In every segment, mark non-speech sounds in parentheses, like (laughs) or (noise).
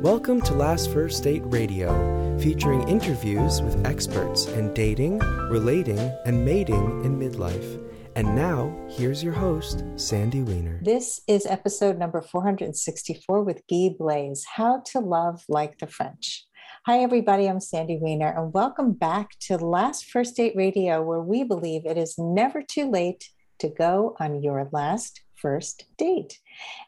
Welcome to Last First Date Radio, featuring interviews with experts in dating, relating, and mating in midlife. And now, here's your host, Sandy Weiner. This is episode number 464 with Guy Blaze How to Love Like the French. Hi, everybody. I'm Sandy Weiner, and welcome back to Last First Date Radio, where we believe it is never too late to go on your last first date.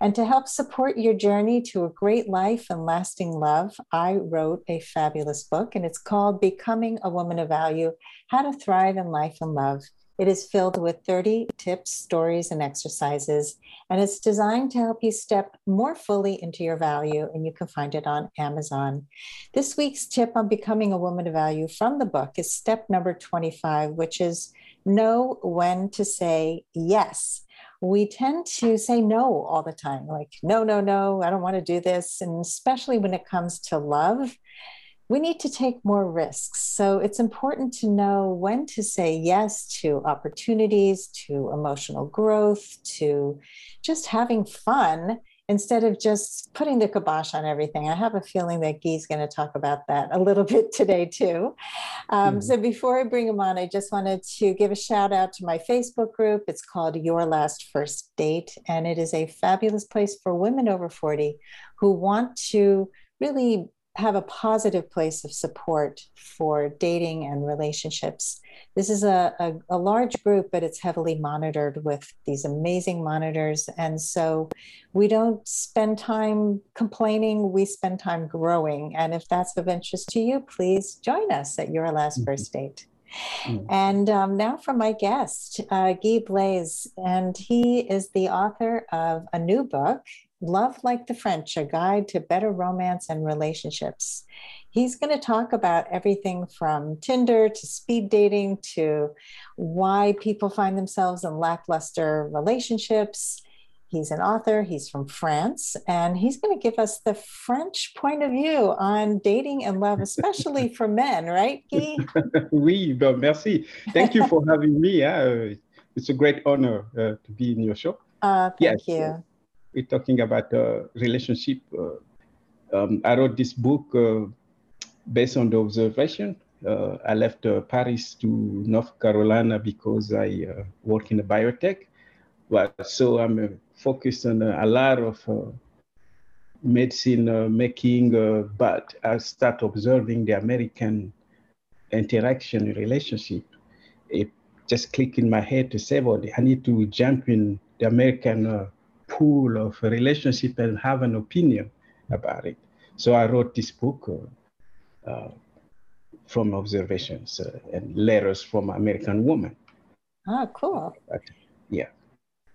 And to help support your journey to a great life and lasting love, I wrote a fabulous book, and it's called Becoming a Woman of Value How to Thrive in Life and Love. It is filled with 30 tips, stories, and exercises, and it's designed to help you step more fully into your value, and you can find it on Amazon. This week's tip on becoming a woman of value from the book is step number 25, which is know when to say yes we tend to say no all the time like no no no i don't want to do this. And especially when it comes to love we need to take more risks. So it's important to know when to say yes to opportunities to emotional growth to just having fun instead of just putting the kibosh on everything. I have a feeling that Guy's going to talk about that a little (laughs) bit today, too. Um, mm-hmm. So before I bring him on, I just wanted to give a shout out to my Facebook group. It's called Your Last First Date, and it is a fabulous place for women over 40 who want to really have a positive place of support for dating and relationships. This is a, a, a, large group, but it's heavily monitored with these amazing monitors. And so we don't spend time complaining, we spend time growing. And if that's of interest to you, please join us at your last mm-hmm. first date. Mm-hmm. And um, now for my guest, uh, Guy Blaze. And he is the author of a new book Love Like the French, a guide to better romance and relationships. He's going to talk about everything from Tinder to speed dating to why people find themselves in lackluster relationships. He's an author, he's from France, and he's going to give us the French point of view on dating and love, especially for men, right, Guy? (laughs) oui, merci. Thank you for having me. Uh, it's a great honor uh, to be in your show. Uh, thank yes. you we're talking about uh, relationship. Uh, um, I wrote this book uh, based on the observation. Uh, I left uh, Paris to North Carolina because I uh, work in a biotech. But so I'm focused on a lot of medicine making, but I start observing the American interaction relationship. It just clicked in my head to say, well, I need to jump in the American pool of relationship and have an opinion about it. So I wrote this book uh, uh, from observations uh, and letters from American women. Ah, cool. But, yeah.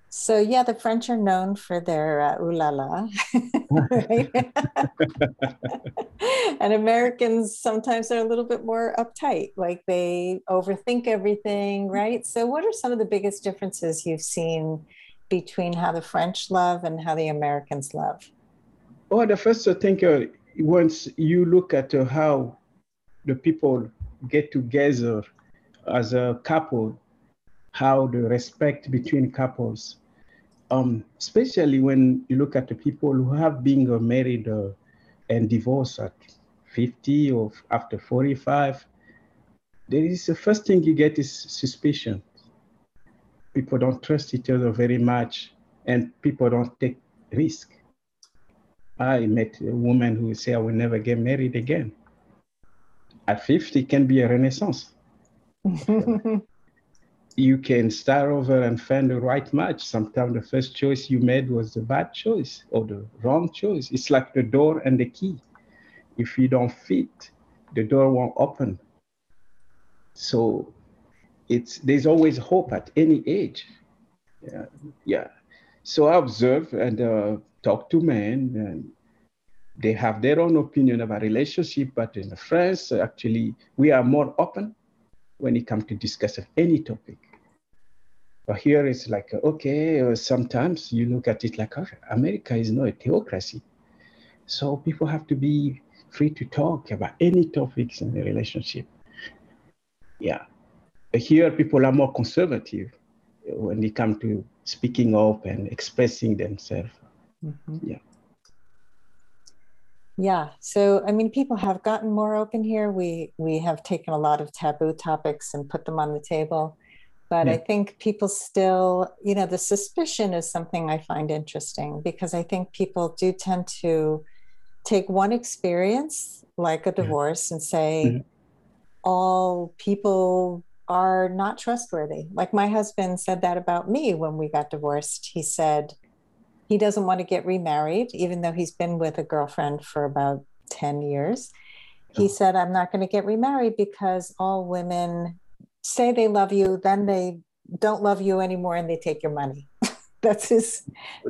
So yeah, the French are known for their uh, ooh la la, (laughs) and Americans sometimes are a little bit more uptight, like they overthink everything, right? So, what are some of the biggest differences you've seen between how the French love and how the Americans love? Well, the first thing, uh, once you look at uh, how the people get together as a couple, how the respect between couples, um, especially when you look at the people who have been uh, married uh, and divorced at 50 or after 45, there is the first thing you get is suspicion people don't trust each other very much and people don't take risk. I met a woman who said, I will never get married again. At 50 can be a renaissance. (laughs) you can start over and find the right match. Sometimes the first choice you made was the bad choice or the wrong choice. It's like the door and the key. If you don't fit, the door won't open. So it's there's always hope at any age. Yeah, yeah. So I observe and uh, talk to men, and they have their own opinion about relationship. But in France, actually, we are more open when it comes to discuss any topic. But here it's like, okay, uh, sometimes you look at it like, oh, America is not a theocracy. So people have to be free to talk about any topics in the relationship. Yeah here people are more conservative when it comes to speaking up and expressing themselves. Mm-hmm. Yeah. Yeah. So I mean people have gotten more open here. We we have taken a lot of taboo topics and put them on the table. But yeah. I think people still, you know, the suspicion is something I find interesting because I think people do tend to take one experience like a divorce and say mm-hmm. all people are not trustworthy. Like my husband said that about me when we got divorced. He said he doesn't want to get remarried, even though he's been with a girlfriend for about 10 years. He oh. said, I'm not going to get remarried because all women say they love you, then they don't love you anymore and they take your money. (laughs) that's his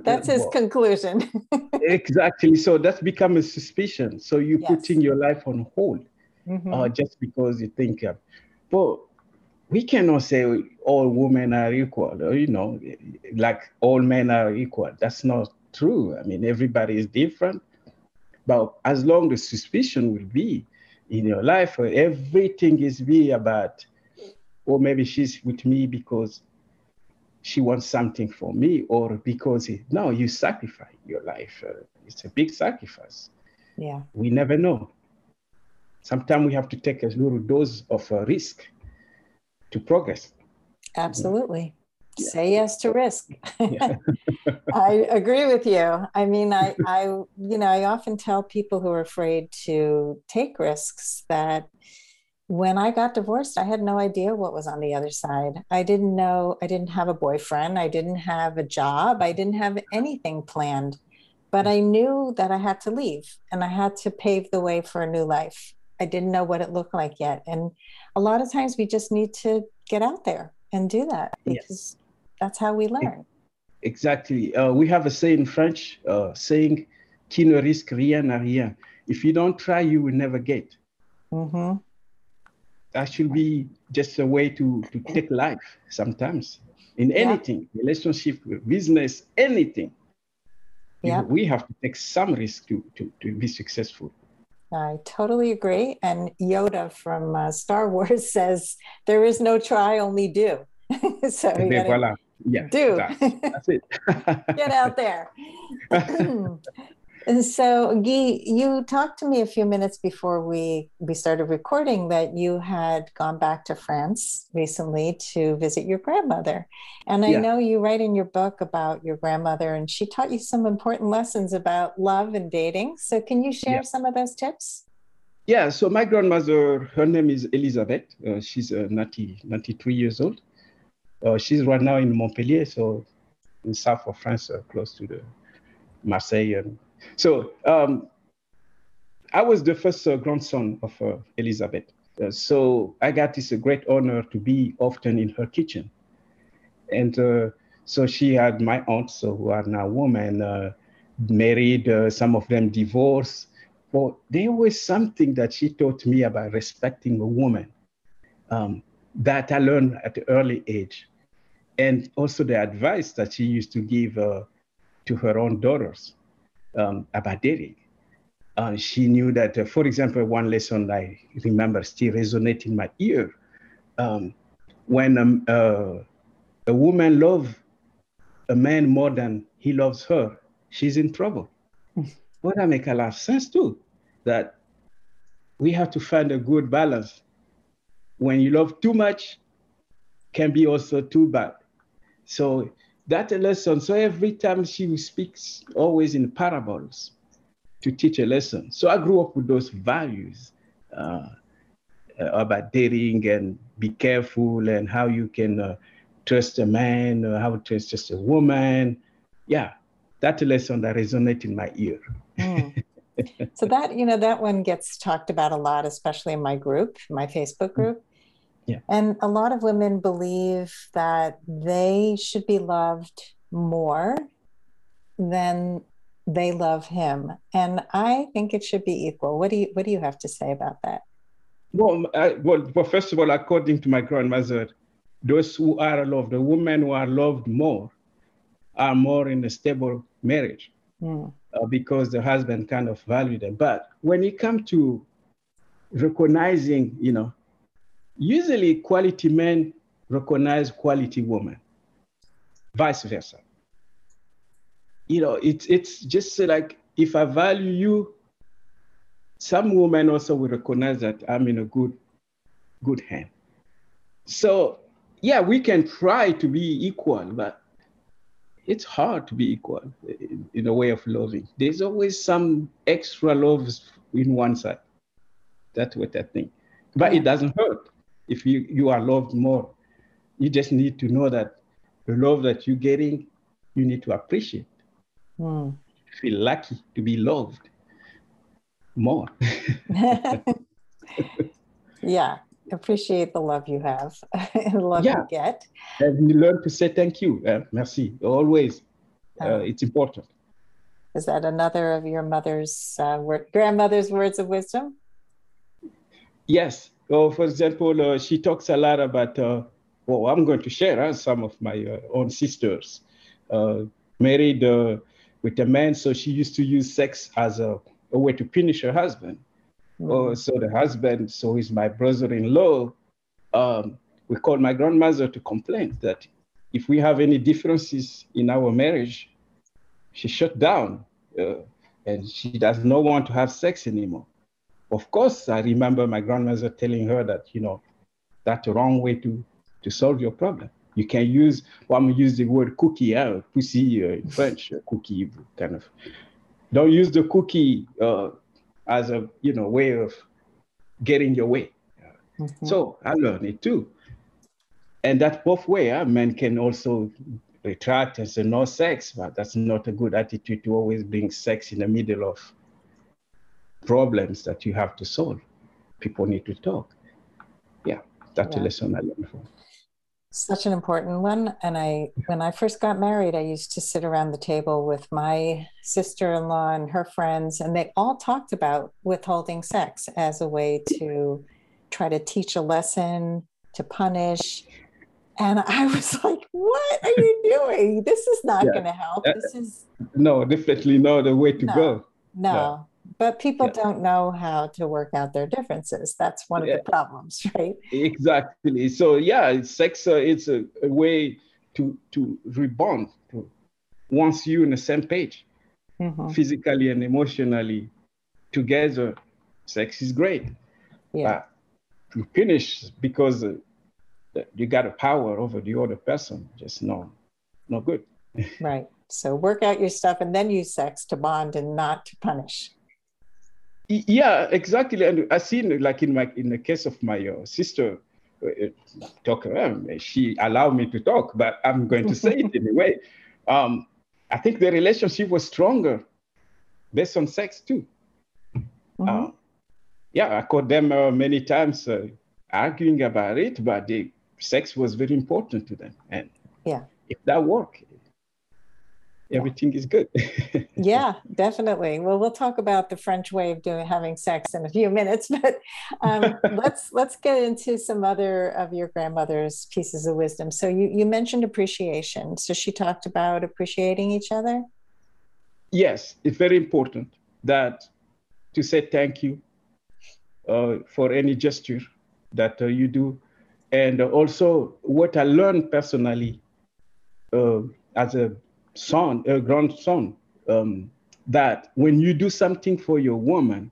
that's his conclusion. (laughs) exactly. So that's become a suspicion. So you're yes. putting your life on hold mm-hmm. uh, just because you think, uh, well, we cannot say all women are equal, or, you know, like all men are equal. That's not true. I mean, everybody is different. But as long as suspicion will be in your life, everything is be about, or maybe she's with me because she wants something from me, or because it, no, you sacrifice your life. Uh, it's a big sacrifice. Yeah. We never know. Sometimes we have to take a little dose of uh, risk to progress. Absolutely. Yeah. Say yes to risk. (laughs) I agree with you. I mean, I, I, you know, I often tell people who are afraid to take risks that when I got divorced, I had no idea what was on the other side. I didn't know, I didn't have a boyfriend, I didn't have a job, I didn't have anything planned, but I knew that I had to leave and I had to pave the way for a new life. I didn't know what it looked like yet. And a lot of times we just need to get out there and do that because yes. that's how we learn. Exactly. Uh, we have a saying in French uh, saying, qui ne risque rien n'a rien. If you don't try, you will never get. Mm-hmm. That should be just a way to, to take life sometimes in anything, yeah. relationship, business, anything. Yeah. We have to take some risk to, to, to be successful. I totally agree. And Yoda from uh, Star Wars (laughs) says, "There is no try, only do." (laughs) so you gotta yeah, do. That's it. (laughs) Get out there. (clears throat) And so, Guy, you talked to me a few minutes before we we started recording that you had gone back to France recently to visit your grandmother, and I yeah. know you write in your book about your grandmother, and she taught you some important lessons about love and dating. So, can you share yeah. some of those tips? Yeah. So, my grandmother, her name is Elizabeth. Uh, she's uh, 90, 93 years old. Uh, she's right now in Montpellier, so in south of France, uh, close to the Marseille and so um, I was the first uh, grandson of uh, Elizabeth. Uh, so I got this uh, great honor to be often in her kitchen. And uh, so she had my aunts so who are now women, uh, married, some of them divorced. But there was something that she taught me about respecting a woman um, that I learned at an early age. And also the advice that she used to give to her own daughters um, about dating. Uh, she knew that, uh, for example, one lesson I remember still resonate in my ear. Um, when um, uh, a woman loves a man more than he loves her, she's in trouble. (laughs) but that makes a lot of sense too, that we have to find a good balance. When you love too much, can be also too bad. So that a lesson. So every time she speaks, always in parables to teach a lesson. So I grew up with those values uh, uh, about dating and be careful and how you can uh, trust a man or how to trust a woman. Yeah, that's a lesson that resonates in my ear. Mm. (laughs) so that you know that one gets talked about a lot, especially in my group, my Facebook group. Yeah. And a lot of women believe that they should be loved more than they love him. And I think it should be equal. What do you what do you have to say about that? Well, I, well, well, first of all, according to my grandmother, those who are loved, the women who are loved more, are more in a stable marriage mm. uh, because the husband kind of value them. But when it comes to recognizing, you know, Usually, quality men recognize quality women, vice versa. You know, it's it's just like if I value you, some women also will recognize that I'm in a good, good hand. So yeah, we can try to be equal, but it's hard to be equal in, in a way of loving. There's always some extra love in one side. That's what I think. But it doesn't hurt if you, you are loved more. You just need to know that the love that you're getting, you need to appreciate. Mm. Feel lucky to be loved more. (laughs) yeah, appreciate the love you have (laughs) and love yeah. you get. And you learn to say thank you. Uh, merci. Always. Uh, it's important. Is that another of your mother's uh, word, grandmother's words of wisdom? Yes. Oh, for example, uh, she talks a lot about, uh, well, I'm going to share some of my uh, own sisters. married with a man, so she used to use sex as a, a way to punish her husband. Mm-hmm. Oh, so the husband, so he's my brother-in-law. Um, we called my grandmother to complain that if we have any differences in our marriage, she shut down uh, and she does not want to have sex anymore. Of course, I remember my grandmother telling her that, you know, that's the wrong way to, to solve your problem. You can use, well, I'm use the word cookie, uh, pussy uh, in French, uh, cookie kind of. Don't use the cookie uh, as a you know way of getting your way. Mm-hmm. So I learned it too. And that both way, uh, men can also retract and say no sex, but that's not a good attitude to always bring sex in the middle of problems that you have to solve. People need to talk. Yeah, that's yeah. a lesson I learned from such an important one and i when i first got married i used to sit around the table with my sister-in-law and her friends and they all talked about withholding sex as a way to try to teach a lesson to punish and i was (laughs) like what are you doing this is not yeah. going to help uh, this is no definitely not the way to no, go no. no but people yeah. don't know how to work out their differences. That's one yeah. of the problems (laughs) right? Exactly. So yeah sex uh, it's a, a, way to to rebond to once you're in the same page mm-hmm. physically and emotionally together sex is great. Yeah. But to finish because uh, you got a power over the other person just no no good. (laughs) Right. So work out your stuff and then use sex to bond and not to punish yeah, exactly. And I seen like in my in the case of my uh, sister, uh, talk. Um, she allowed me to talk, but I'm going to say it (laughs) anyway. Um, I think the relationship was stronger based on sex too. Mm-hmm. Uh, yeah, I caught them uh, many times uh, arguing about it, but the sex was very important to them, and yeah, if that worked, everything is good. (laughs) yeah, definitely. Well, we'll talk about the French way of doing having sex in a few minutes, (laughs) but um, (laughs) let's let's get into some other of your grandmother's pieces of wisdom. So you you mentioned appreciation. So she talked about appreciating each other. Yes, it's very important that to say thank you uh, for any gesture that uh, you do, and also what I learned personally uh, as a son, a grandson, um, that when you do something for your woman,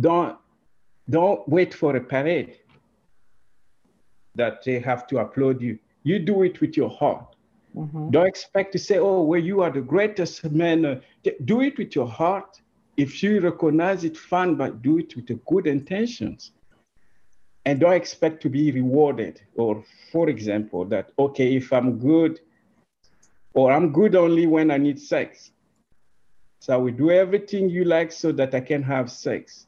don't don't wait for a parade that they have to applaud you. You do it with your heart. Mm-hmm. Don't expect to say, "Oh, well, you are the greatest man." Uh, do it with your heart. If she recognize it, fine, but do it with the good intentions. And don't expect to be rewarded. Or, for example, that okay, if I'm good, or I'm good only when I need sex. So I will do everything you like so that I can have sex.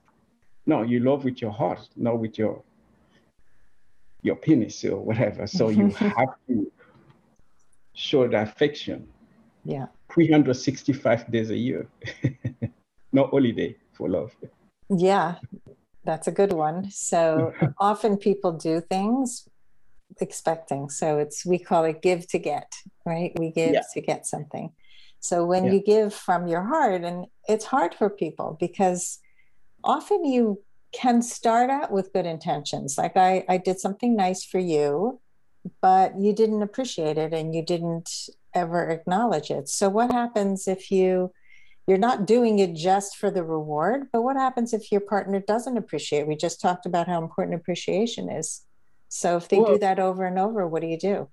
No, you love with your heart, not with your your penis or whatever. So you (laughs) have to show the affection. Yeah. 365 days a year. (laughs) no holiday for love. Yeah, that's a good one. So (laughs) often people do things expecting. So it's we call it give to get, right? We give yeah. to get something. So when yeah. you give from your heart, and it's hard for people because often you can start out with good intentions. Like I, I did something nice for you, but you didn't appreciate it and you didn't ever acknowledge it. So what happens if you you're not doing it just for the reward. But what happens if your partner doesn't appreciate? We just talked about how important appreciation is. So if they well, do that over and over, what do you do?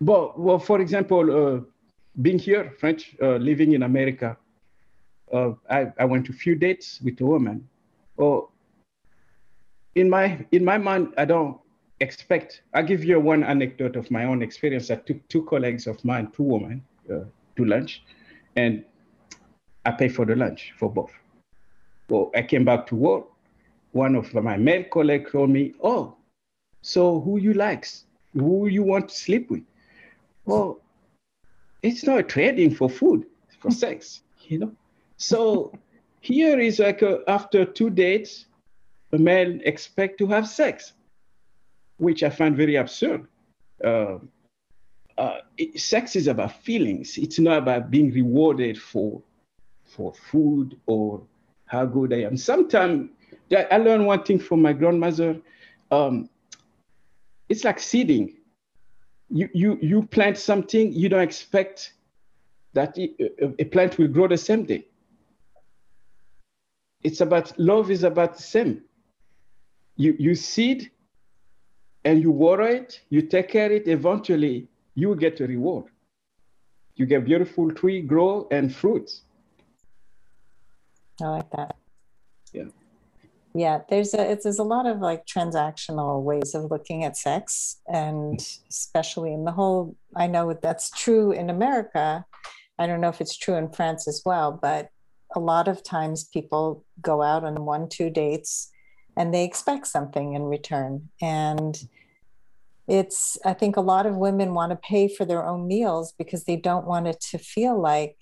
Well, well, for example, uh, being here, French, uh, living in America, uh, I, I went to a few dates with a woman. Oh, in my in my mind, I don't expect. I'll give you one anecdote of my own experience. I took two colleagues of mine, two women, uh, to lunch, and I paid for the lunch for both. Well, I came back to work. One of my male colleagues told me, "Oh, so who you likes? Who you want to sleep with?" Well, it's not trading for food, for (laughs) sex, you know. So here is like a, after two dates, a man expect to have sex, which I find very absurd. Uh, uh, it, sex is about feelings. It's not about being rewarded for for food or how good I am. Sometimes I learned one thing from my grandmother. Um, it's like seeding. You, you, you plant something, you don't expect that a plant will grow the same day it's about love is about the same. You you seed and you water it, you take care of it, eventually you get a reward. You get beautiful tree grow and fruits. I like that. Yeah. There's a it's, there's a lot of like transactional ways of looking at sex, and especially in the whole. I know that's true in America. I don't know if it's true in France as well, but a lot of times people go out on one, two dates and they expect something in return. And it's, I think a lot of women want to pay for their own meals because they don't want it to feel like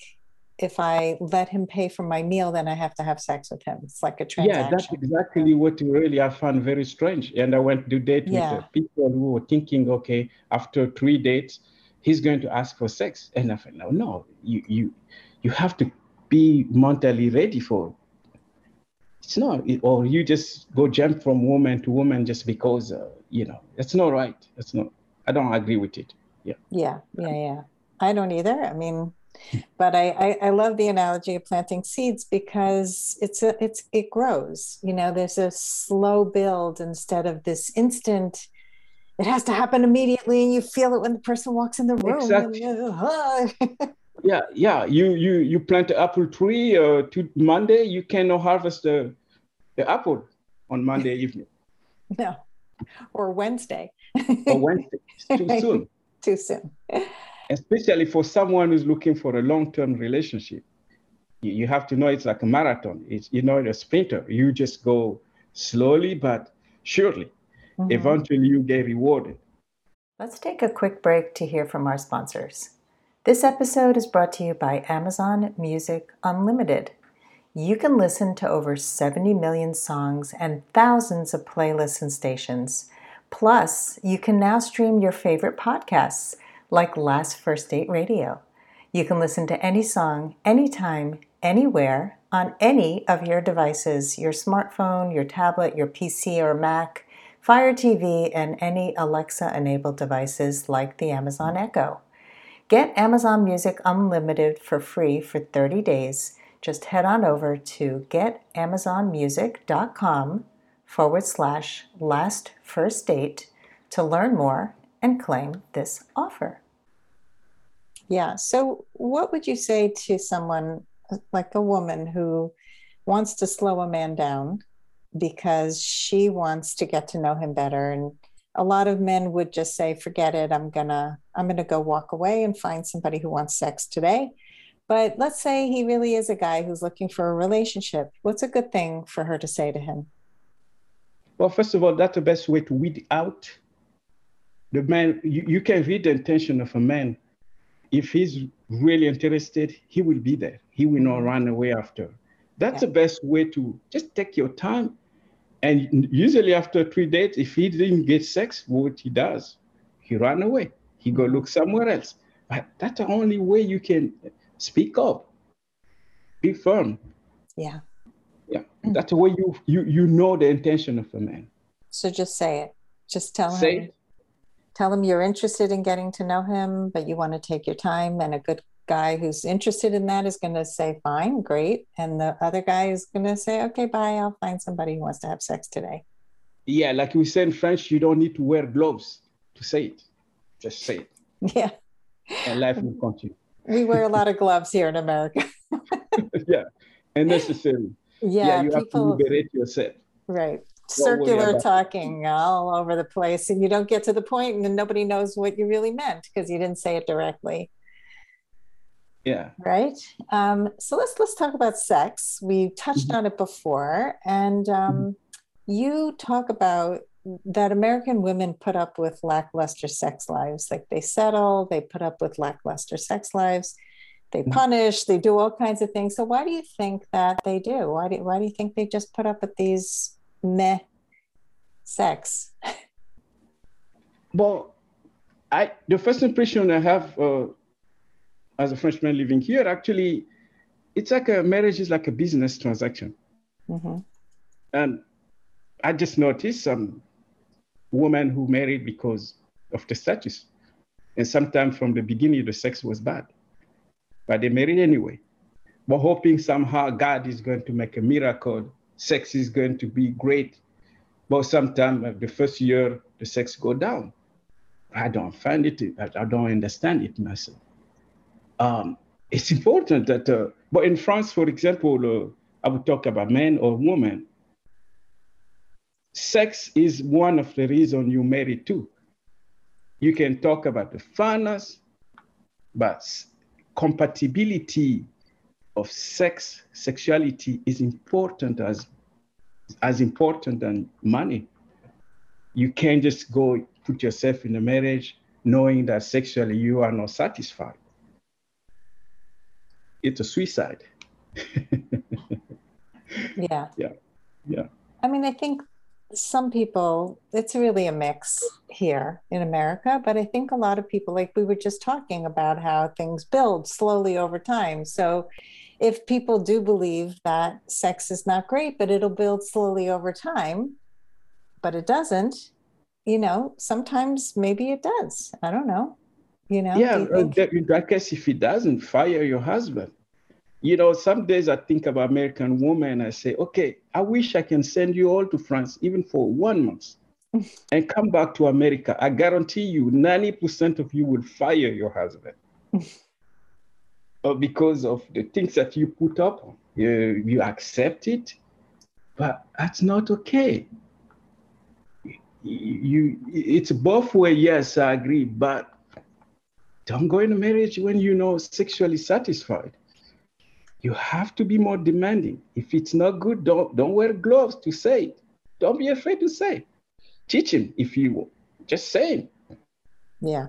if I let him pay for my meal, then I have to have sex with him. It's like a transaction. Yeah, that's exactly what you really I found very strange. And I went to date yeah. with people who were thinking, okay, after three dates, he's going to ask for sex. And I thought, no, no, you you you have to be mentally ready for. it. It's not, or you just go jump from woman to woman just because, uh, you know, it's not right. It's not, I don't agree with it. Yeah. Yeah. Yeah. Yeah. I don't either. I mean, but I, I, I love the analogy of planting seeds because it's a it's it grows you know there's a slow build instead of this instant it has to happen immediately and you feel it when the person walks in the room. Exactly. And, (laughs) yeah yeah you you you plant an apple tree uh, to monday you cannot harvest the, the apple on monday (laughs) evening. No or wednesday. Or wednesday it's too (laughs) soon. Too soon especially for someone who's looking for a long-term relationship. You, have to know it's like a marathon. It's you know a sprinter. You just go slowly but surely. Mm-hmm. eventually you get rewarded. Let's take a quick break to hear from our sponsors. This episode is brought to you by Amazon Music Unlimited. You can listen to over 70 million songs and thousands of playlists and stations. Plus, you can now stream your favorite podcasts like Last First Date Radio. You can listen to any song, anytime, anywhere, on any of your devices your smartphone, your tablet, your PC or Mac, Fire TV, and any Alexa enabled devices like the Amazon Echo. Get Amazon Music Unlimited for free for 30 days. Just head on over to getamazonmusic.com forward slash last first date to learn more and claim this offer. Yeah. So, what would you say to someone like a woman who wants to slow a man down because she wants to get to know him better and a lot of men would just say forget it i'm gonna i'm gonna go walk away and find somebody who wants sex today but let's say he really is a guy who's looking for a relationship what's a good thing for her to say to him well first of all that's the best way to weed out the man you, you can read the intention of a man if he's really interested he will be there he will not run away after that's yeah. the best way to just take your time and usually after three dates, if he didn't get sex, what he does, he run away. He go look somewhere else. But that's the only way you can speak up. Be firm. Yeah. Yeah. Mm-hmm. That's the way you you you know the intention of a man. So just say it. Just tell say him. It. Tell him you're interested in getting to know him, but you want to take your time and a good guy who's interested in that is going to say, fine, great. And the other guy is going to say, okay, bye, I'll find somebody who wants to have sex today. Yeah, like we say in French, you don't need to wear gloves to say it. Just say it. Yeah. And life will continue. We wear a lot of gloves here in America. (laughs) (laughs) yeah, and necessary. Yeah, yeah you people, have to liberate yourself. Right. Circular talking all over the place, and you don't get to the point, and then nobody knows what you really meant because you didn't say it directly. Yeah. Right. Um, so let's let's talk about sex. We touched mm-hmm. on it before, and um, mm-hmm. you talk about that American women put up with lackluster sex lives. Like they settle, they put up with lackluster sex lives, they mm-hmm. punish, they do all kinds of things. So why do you think that they do? Why do why do you think they just put up with these meh sex? (laughs) Well, I the first impression I have uh, as a Frenchman living here, actually, it's like a marriage is like a business transaction. Mm-hmm. And I just noticed some women who married because of the status. And sometimes from the beginning, the sex was bad. But they married anyway. But hoping somehow God is going to make a miracle, sex is going to be great. But sometimes the first year, the sex go down. I don't find it, I don't understand it myself. Um, it's important that, uh, but in France, for example, uh, I would talk about men or women sex is one of the reasons you marry too. You can talk about the funness, but compatibility of sex, sexuality is important as as important than money. You can't just go put yourself in a marriage knowing that sexually you are not satisfied. It's a suicide. (laughs) yeah. Yeah. Yeah. I mean, I think some people, it's really a mix here in America, but I think a lot of people, like we were just talking about how things build slowly over time. So if people do believe that sex is not great, but it'll build slowly over time, but it doesn't, you know, sometimes maybe it does. I don't know. You know, yeah, I guess if it doesn't, fire your husband you know, some days I think of American women. I say, okay, I wish I can send you all to France, even for one month, (laughs) and come back to America. I guarantee you, 90% of you will fire your husband. (laughs) because of the things that you put up, you, you accept it, but that's not okay. You, it's both way. Yes, I agree, but don't go in a marriage when you know sexually satisfied you have to be more demanding. If it's not good, don't don't wear gloves to say it. Don't be afraid to say. Teach him if you will. Just say it. Yeah.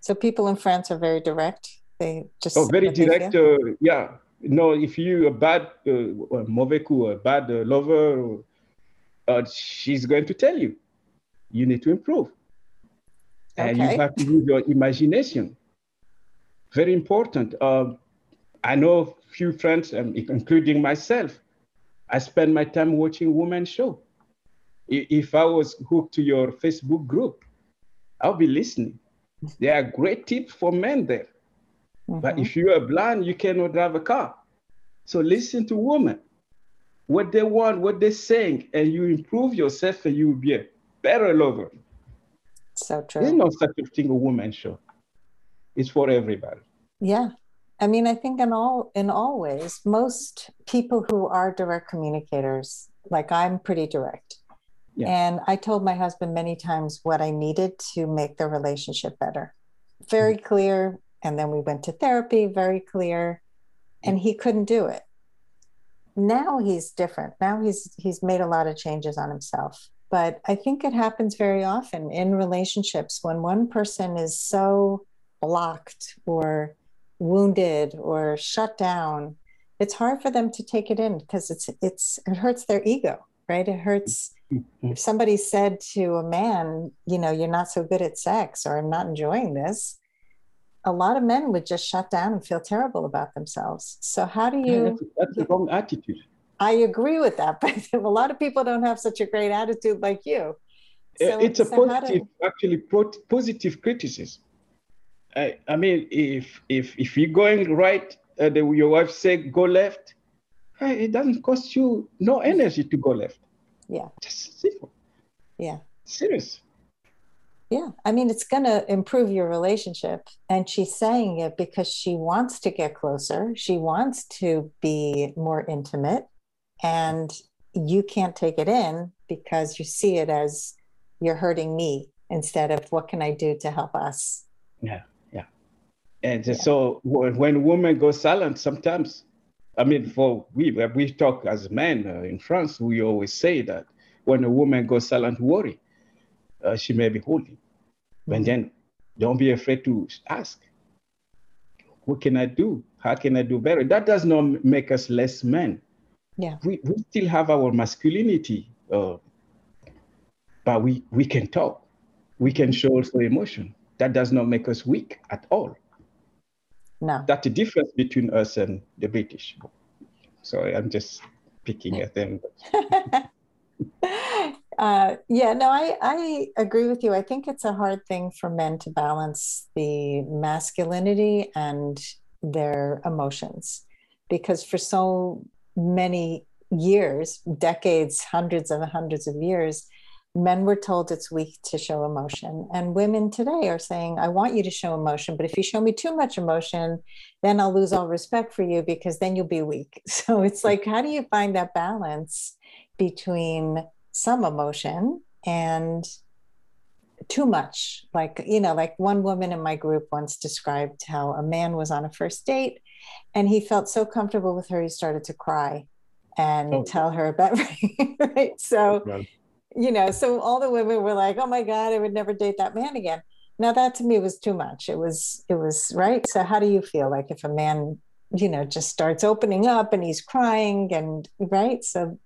So people in France are very direct. They just oh very direct. Uh, yeah. No, if you a bad uh, mauvais coup, a bad uh, lover, uh, she's going to tell you. You need to improve. Okay. And you have to use your imagination. Very important. Um, I know a few friends, um, including myself. I spend my time watching women show. If I was hooked to your Facebook group, I'll be listening. There are great tips for men there. Mm-hmm. But if you are blind, you cannot drive a car. So listen to women, what they want, what they're saying, and you improve yourself and you will be a better lover. So true. There's no such a thing a woman show. It's for everybody. Yeah, I mean, I think in all in all ways, most people who are direct communicators, like I'm pretty direct. Yeah. And I told my husband many times what I needed to make the relationship better. Very mm-hmm. clear. And then we went to therapy, very clear. And he couldn't do it. Now he's different. Now he's he's made a lot of changes on himself. But I think it happens very often in relationships when one person is so blocked or wounded or shut down it's hard for them to take it in because it's it's it hurts their ego right? It hurts mm-hmm. if somebody said to a man you know you're not so good at sex or i'm not enjoying this a lot of men would just shut down and feel terrible about themselves. So how do you that's, that's the wrong attitude. I agree with that (laughs) but a lot of people don't have such a great attitude like you. So, it's a so positive do... actually positive criticism I, I mean, if if if you're going right, uh, the, your wife say go left, hey, it doesn't cost you no energy to go left. Yeah. Just simple. Yeah. Serious. Yeah. I mean, it's going to improve your relationship. And she's saying it because she wants to get closer. She wants to be more intimate. And you can't take it in because you see it as you're hurting me instead of what can I do to help us? Yeah. And yeah. so when women go silent, sometimes, I mean, for we, we talk as men uh, in France, we always say that when a woman goes silent, worry, uh, she may be holding. Mm-hmm. And then don't be afraid to ask, what can I do? How can I do better? That does not make us less men. Yeah. We, we still have our masculinity, uh, but we, we can talk. We can show also emotion. That does not make us weak at all. No. That's the difference between us and the British. Sorry, I'm just picking at them. (laughs) uh, yeah, no, I, I agree with you. I think it's a hard thing for men to balance the masculinity and their emotions because for so many years, decades, hundreds and hundreds of years, men were told it's weak to show emotion. And women today are saying, I want you to show emotion, but if you show me too much emotion, then I'll lose all respect for you because then you'll be weak. (laughs) So it's like, how do you find that balance between some emotion and too much? Like, you know, like one woman in my group once described how a man was on a first date and he felt so comfortable with her, he started to cry and oh. tell her about (laughs) right. So you know, so all the women were like, "Oh my God, I would never date that man again." Now that to me was too much. It was, it was right. So how do you feel like if a man, you know, just starts opening up and he's crying and right? So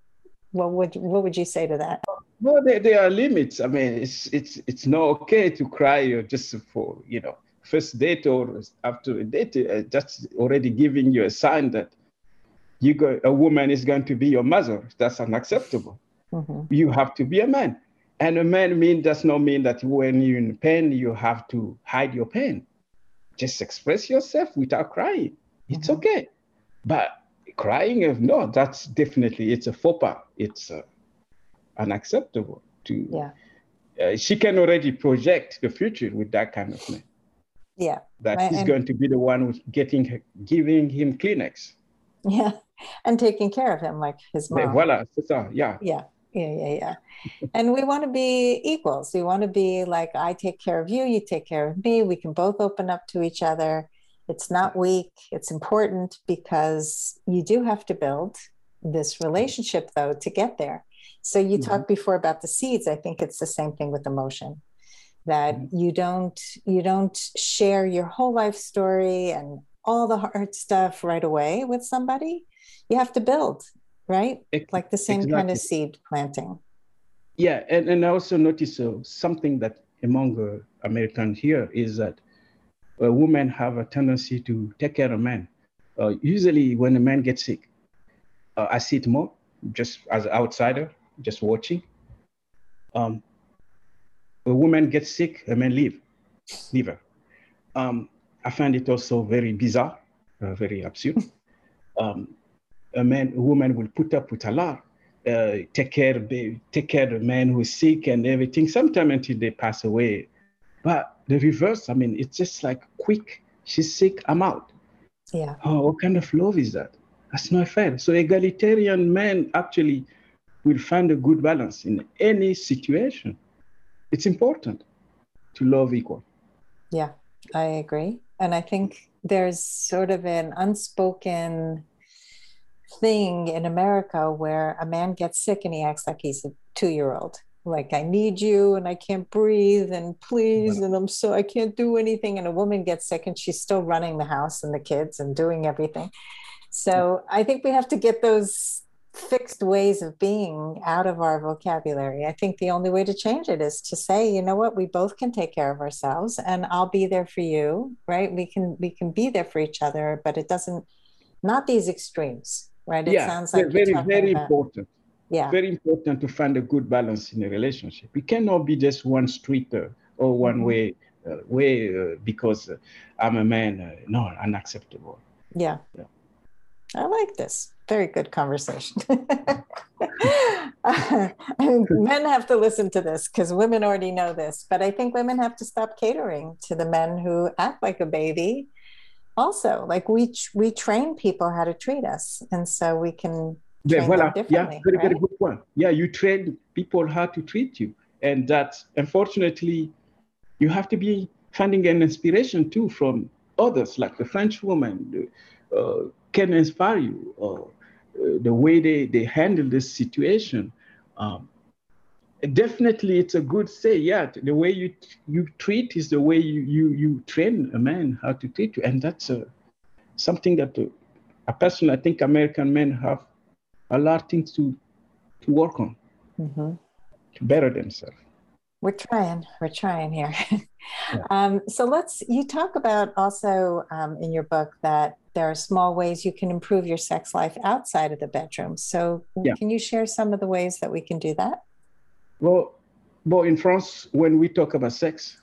what would what would you say to that? Well, there, there are limits. I mean, it's it's it's not okay to cry just for you know first date or after a date. Uh, just already giving you a sign that you go a woman is going to be your mother. That's unacceptable. Mm-hmm. You have to be a man. And a man mean does not mean that when you're in pain, you have to hide your pain. Just express yourself without crying. It's mm-hmm. okay. But crying, no, that's definitely, it's a faux pas. It's uh, unacceptable to, yeah. Uh, she can already project the future with that kind of man. Yeah. That right. he's and, going to be the one who's getting, giving him Kleenex. (laughs) Yeah. And taking care of him like his mom. Voilà, c'est ça. Yeah. Yeah yeah yeah yeah. And we want to be equals. We want to be like i take care of you you take care of me. We can both open up to each other. It's not weak. It's important because you do have to build this relationship though to get there. So you mm-hmm. talked before about the seeds. I think it's the same thing with emotion that mm-hmm. you don't you don't share your whole life story and all the hard stuff right away with somebody. You have to build right? like the same exactly. kind of seed planting. Yeah, and, and I also notice uh, something that among uh, Americans here is that uh, women have a tendency to take care of men. Uh, usually, when a man gets sick, uh, I see it more just as an outsider, just watching. Um, a woman gets sick, a man leave, leave her. Um, I find it also very bizarre, uh, very absurd. Um, a man, a woman will put up with a lot, uh, take care, take care of the man who's sick and everything, Sometimes until they pass away. But the reverse, I mean, it's just like quick. She's sick, I'm out. Yeah. Oh, what kind of love is that? That's not fair. So egalitarian men actually will find a good balance in any situation. It's important to love equal. Yeah, I agree. And I think there's sort of an unspoken thing in America where a man gets sick and he acts like he's a two year old. Like, I need you and I can't breathe and please, and I'm so, I can't do anything. And a woman gets sick and she's still running the house and the kids and doing everything. So I think we have to get those fixed ways of being out of our vocabulary. I think the only way to change it is to say, you know what, we both can take care of ourselves and I'll be there for you, right? We can we can be there for each other, but it doesn't not these extremes right? It yeah, sounds like very, very about, important. Yeah. Very important to find a good balance in a relationship. It cannot be just one street or one mm-hmm. way uh, way uh, because I'm a man. Uh, no, unacceptable. Yeah. yeah. I like this. Very good conversation. (laughs) (laughs) men have to listen to this because women already know this, but I think women have to stop catering to the men who act like a baby. Also, like we we train people how to treat us, and so we can yeah, voilà. yeah, very right? very good one. Yeah, you train people how to treat you, and that unfortunately, you have to be finding an inspiration too from others, like the French woman uh, can inspire you. Uh, the way they, they handle this situation. Um, definitely, it's a good say. Yeah, the way you you treat is the way you you, you train a man how to treat you, and that's a, something that a, a person I think American men have a lot of things to to work on mm-hmm. to better themselves. We're trying. We're trying here. (laughs) yeah. um, so let's. You talk about also um, in your book that there are small ways you can improve your sex life outside of the bedroom. So, yeah. can you share some of the ways that we can do that? Well, well, in France, when we talk about sex,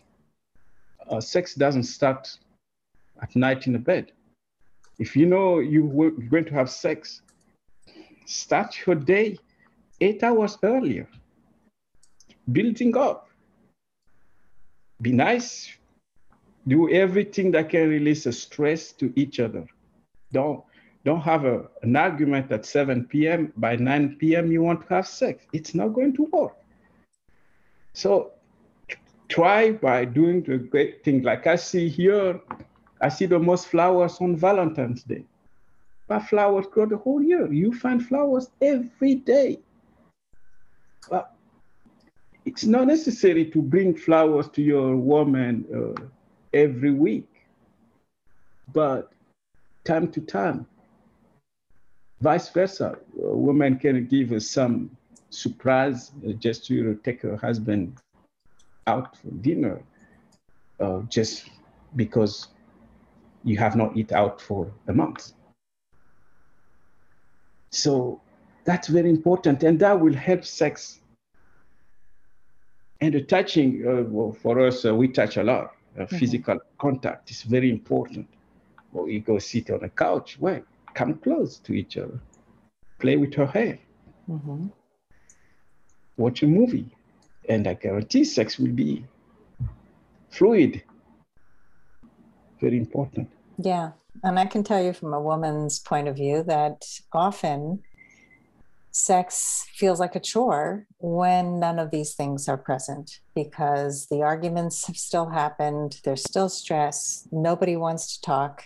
uh, sex doesn't start at night in the bed. If you know you're going to have sex, start your day eight hours earlier, building up. Be nice, do everything that can release stress to each other don't don't have a, an argument at 7 p.m. By 9 p.m. you want to have sex. It's not going to work. So try by doing the great thing. Like I see here, I see the most flowers on Valentine's Day. But flowers grow the whole year. You find flowers every day. But it's not necessary to bring flowers to your woman uh, every week. But time to time. Vice versa, a woman can give us some surprise uh, just to take her husband out for dinner, uh, just because you have not eat out for a month. So that's very important, and that will help sex. And the touching, uh, well, for us, uh, we touch a lot. Uh, mm-hmm. Physical contact is very important or you go sit on a couch. Well, come close to each other, play with her hair, mm-hmm. Watch a movie, and I guarantee sex will be fluid. Very important. Yeah. And I can tell you from a woman's point of view that often sex feels like a chore when none of these things are present because the arguments have still happened, there's still stress, nobody wants to talk,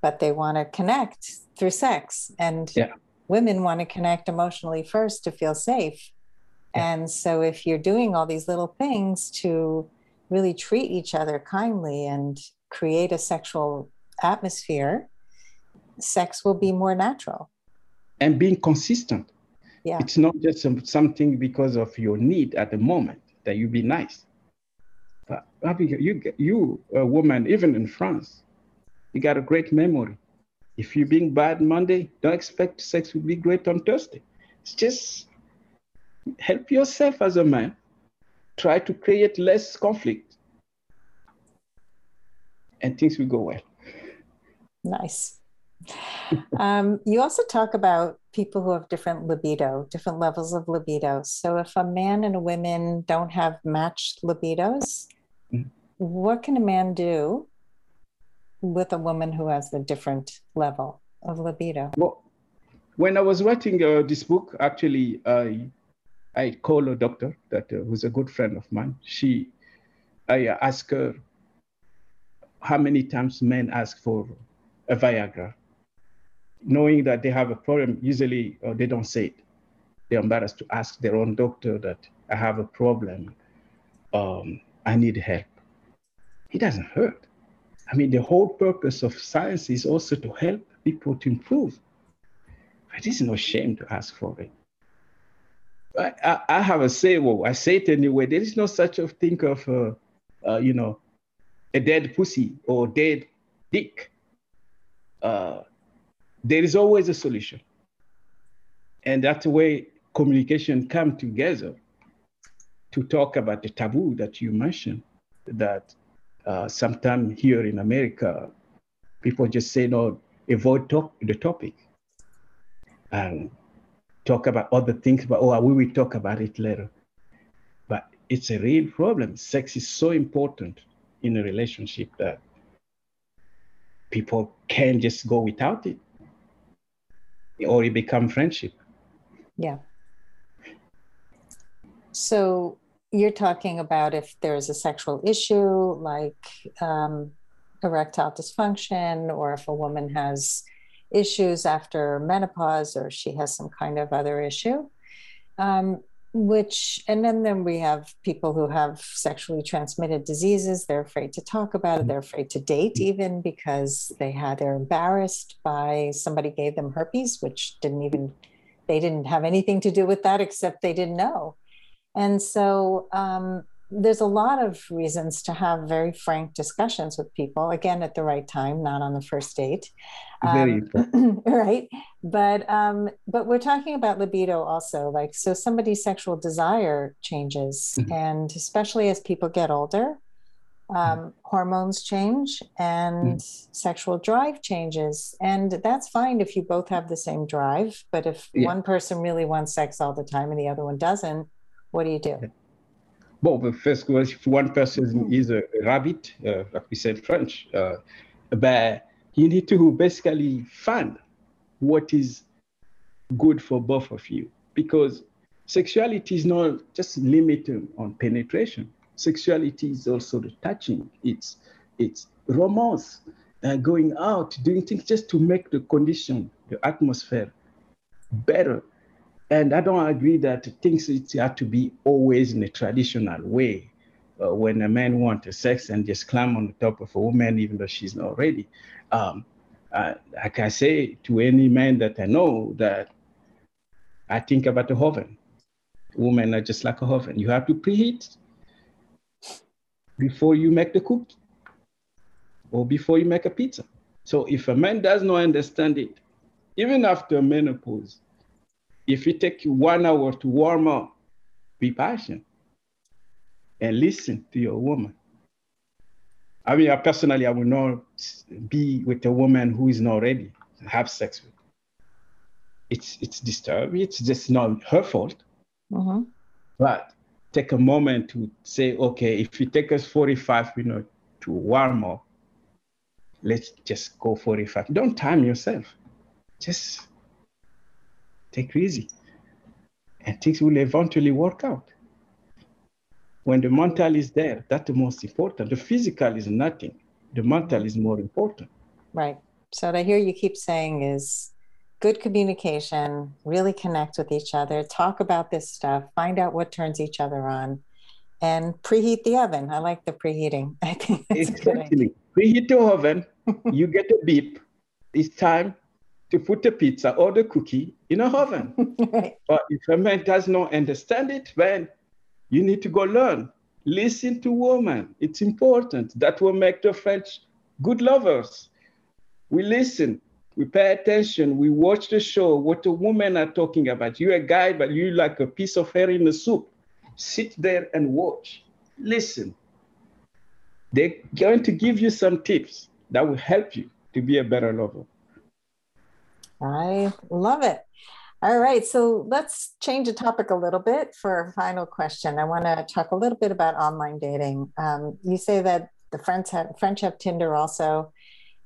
but they want to connect through sex. And yeah. women want to connect emotionally first to feel safe. Yeah. And so if you're doing all these little things to really treat each other kindly and create a sexual atmosphere, sex will be more natural. And being consistent. Yeah. It's not just something because of your need at the moment that you be nice. But you, you, a woman, even in France, you got a great memory. If you're being bad Monday, don't expect sex will be great on Thursday. It's just help yourself as a man. Try to create less conflict, and things will go well. Nice. um, you also talk about people who have different libido, different levels of libido. So if a man and a woman don't have matched libidos, mm-hmm. what can a man do with a woman who has a different level of libido? Well, when I was writing uh, this book, actually, I I called a doctor that uh, a good friend of mine. She, I asked her how many times men ask for a Viagra, knowing that they have a problem. Usually, uh, they don't say it. They're embarrassed to ask their own doctor that I have a problem. Um, I need help. It doesn't hurt. I mean, the whole purpose of science is also to help people to improve. But it's no shame to ask for it. I, I, have a say, well, I say it anyway. There is no such a thing of, uh, uh, you know, a dead pussy or dead dick. Uh, there is always a solution. And that's the way communication come together to talk about the taboo that you mentioned, that Uh, Sometimes here in America, people just say, no, avoid talk, the topic and talk about other things, but oh, we will talk about it later. But it's a real problem. Sex is so important in a relationship that people can't just go without it or it become friendship. Yeah. So you're talking about if there's a sexual issue like um, erectile dysfunction, or if a woman has issues after menopause, or she has some kind of other issue. Um, which and then then we have people who have sexually transmitted diseases. They're afraid to talk about it. They're afraid to date even because they had they're embarrassed by somebody gave them herpes which didn't even they didn't have anything to do with that except they didn't know. And so um, there's a lot of reasons to have very frank discussions with people again at the right time not on the first date um, (clears throat) right but um, but we're talking about libido also like so somebody's sexual desire changes mm-hmm. and especially as people get older um, mm-hmm. hormones change and mm-hmm. sexual drive changes and that's fine if you both have the same drive but if yeah. one person really wants sex all the time and the other one doesn't what do you do well, the first was if one person is a rabbit, uh, like we said French, uh, but you need to basically find what is good for both of you because sexuality is not just limited on penetration. Sexuality is also the touching. It's it's romance, uh, going out, doing things just to make the condition, the atmosphere better and I don't agree that things it have to be always in a traditional way. Uh, when a man wants sex and just climb on the top of a woman, even though she's not ready. Um, uh, I can say to any man that I know that I think about a oven. Women are just like a oven. You have to preheat before you make the cookie or before you make a pizza. So if a man does not understand it, even after menopause, if it takes you one hour to warm up, be patient and listen to your woman. I mean, I personally, I will not be with a woman who is not ready to have sex with. It's it's disturbing. It's just not her fault. Mm-hmm. But take a moment to say, okay, if it takes us 45 minutes to warm up, let's just go 45. Don't time yourself. Just take it easy. And things will eventually work out. When the mental is there, that's the most important. The physical is nothing. The mental is more important. Right. So what I hear you keep saying is good communication, really connect with each other, talk about this stuff, find out what turns each other on, and preheat the oven. I like the preheating. (laughs) I think exactly. Preheat the oven, you get a beep. It's time to put the pizza or the cookie in a oven. (laughs) But if a man does not understand it, then you need to go learn. Listen to woman. It's important. That will make the French good lovers. We listen, we pay attention, we watch the show, what the women are talking about. You're a guy, but you like a piece of hair in the soup. Sit there and watch. Listen. They're going to give you some tips that will help you to be a better lover. I love it. All right, so let's change the topic a little bit for a final question. I want to talk a little bit about online dating. Um, you say that the French have, French have Tinder also.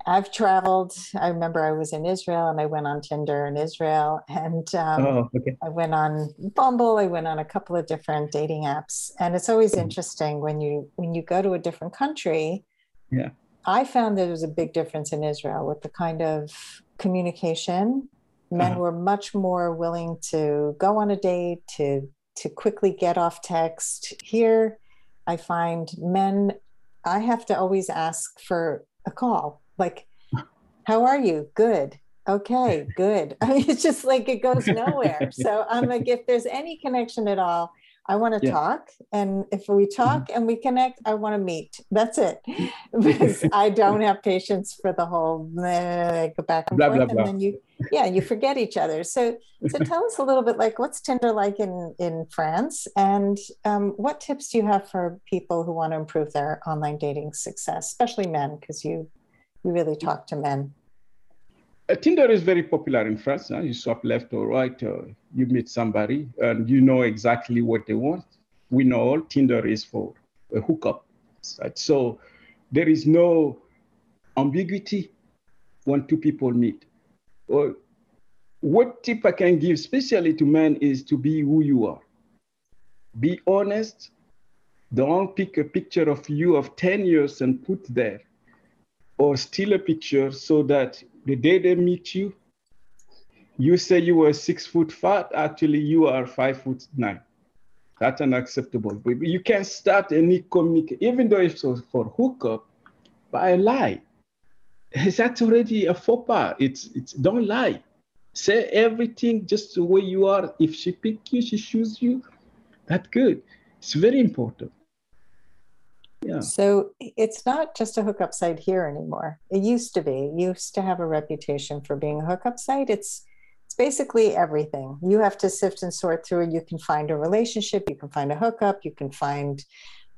I've traveled. I remember I was in Israel and I went on Tinder in Israel, and um, oh, okay. I went on Bumble. I went on a couple of different dating apps, and it's always mm-hmm. interesting when you when you go to a different country. Yeah, I found there was a big difference in Israel with the kind of communication. Men uh-huh. were much more willing to go on a date, to to quickly get off text. Here, I find men, I have to always ask for a call. Like, how are you? Good. Okay, (laughs) good. I (laughs) mean, it's just like it goes (laughs) nowhere. So I'm like, if there's any connection at all, I want to yeah. talk. And if we talk mm-hmm. and we connect, I want to meet. That's it. (laughs) (laughs) because I don't have patience for the whole go back and blah, forth. Blah, and blah. then you, yeah, you forget each other. So, so (laughs) tell us a little bit like what's Tinder like in, in France? And um, what tips do you have for people who want to improve their online dating success, especially men? Because you, you really talk to men. Uh, Tinder is very popular in France. Huh? You swap left or right, uh, you meet somebody, and you know exactly what they want. We know all Tinder is for a hookup. Right? So there is no ambiguity when two people meet. Or what tip I can give, especially to men, is to be who you are. Be honest. Don't pick a picture of you of 10 years and put there, or steal a picture so that the day they meet you, you say you were six foot fat, actually you are five foot nine. That's unacceptable. But you can't start any communication, even though it's for hookup, by a lie. That's already a faux pas. It's, it's don't lie. Say everything just the way you are. If she pick you, she choose you, that's good. It's very important. Yeah. So it's not just a hookup site here anymore. It used to be. It used to have a reputation for being a hookup site. It's it's basically everything. You have to sift and sort through it. You can find a relationship, you can find a hookup, you can find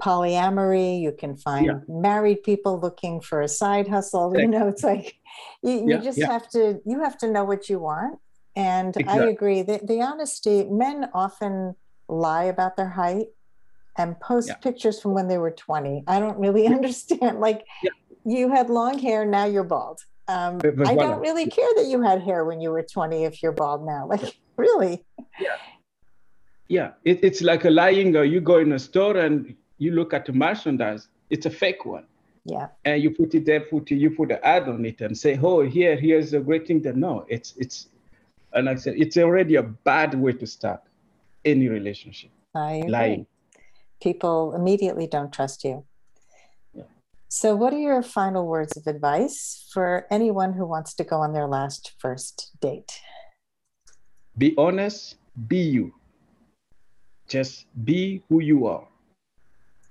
polyamory, you can find yeah. married people looking for a side hustle. You know, it's like you, you yeah, just have to you have to know what you want. And exactly. I agree that the honesty, men often lie about their height and post yeah. pictures from when they were 20. I don't really (laughs) understand. Like yeah. you had long hair, now you're bald. Um, I don't really care that you had hair when you were 20 if you're bald now. Like, (laughs) really? Yeah. Yeah. It, it's like a lying, uh, you go in a store and you look at the merchandise, it's a fake one. Yeah. And you put it there, put it, you put an ad on it and say, oh, here, here's a great thing. That no, it's, it's, and I said, it's already a bad way to start any relationship. I agree. Lying people immediately don't trust you. So, what are your final words of advice for anyone who wants to go on their last first date? Be honest, be you. Just be who you are.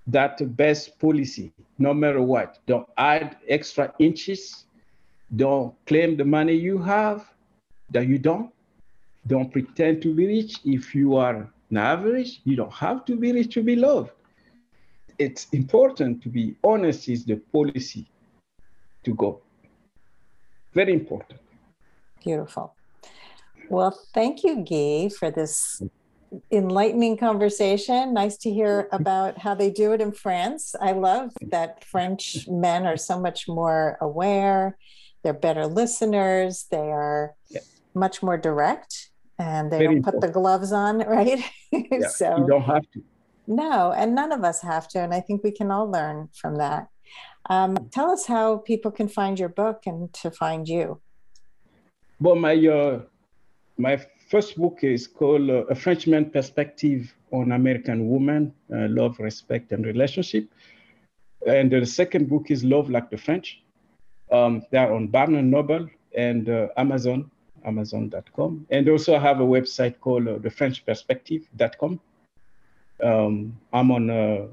That's the best policy, no matter what. Don't add extra inches. Don't claim the money you have that you don't. Don't pretend to be rich if you are an average. You don't have to be rich to be loved. It's important to be honest is the policy to go. Very important. Beautiful. Well, thank you, Guy, for this enlightening conversation. Nice to hear (laughs) about how they do it in France. I love that French men are so much more aware, they're better listeners, they are yeah. much more direct and they Very don't important. put the gloves on, (laughs) right? Yeah, so you don't have to. No, and none of us have to. And I think we can all learn from that. Um, tell us how people can find your book and to find you. Well, my uh, my first book is called uh, A Frenchman Perspective on American Women, uh, Love, Respect, and Relationship. And the second book is Love Like the French. Um, they are on Barnes & Noble and uh, Amazon amazon.com. And also I have a website called uh, thefrenchperspective.com. Um, I'm on uh,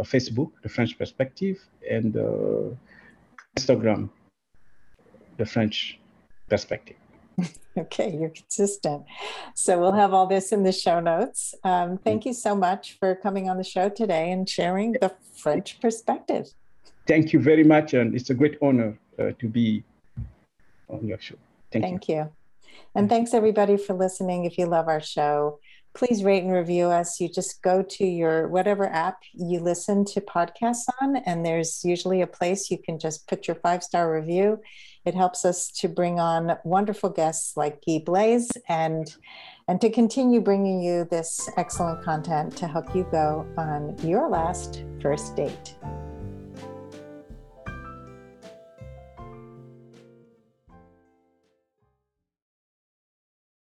Facebook, The French Perspective, and uh, Instagram, The French Perspective. (laughs) okay, you're consistent. So we'll have all this in the show notes. Um, thank you so much for coming on the show today and sharing the French perspective. Thank you very much, and it's a great honor uh, to be on your show. Thank, Thank you. you. And thanks everybody for listening. If you love our show, please rate and review us. You just go to your whatever app you listen to podcasts on, and there's usually a place you can just put your five star review. It helps us to bring on wonderful guests like Guy Blaise and and to continue bringing you this excellent content to help you go on your last first date.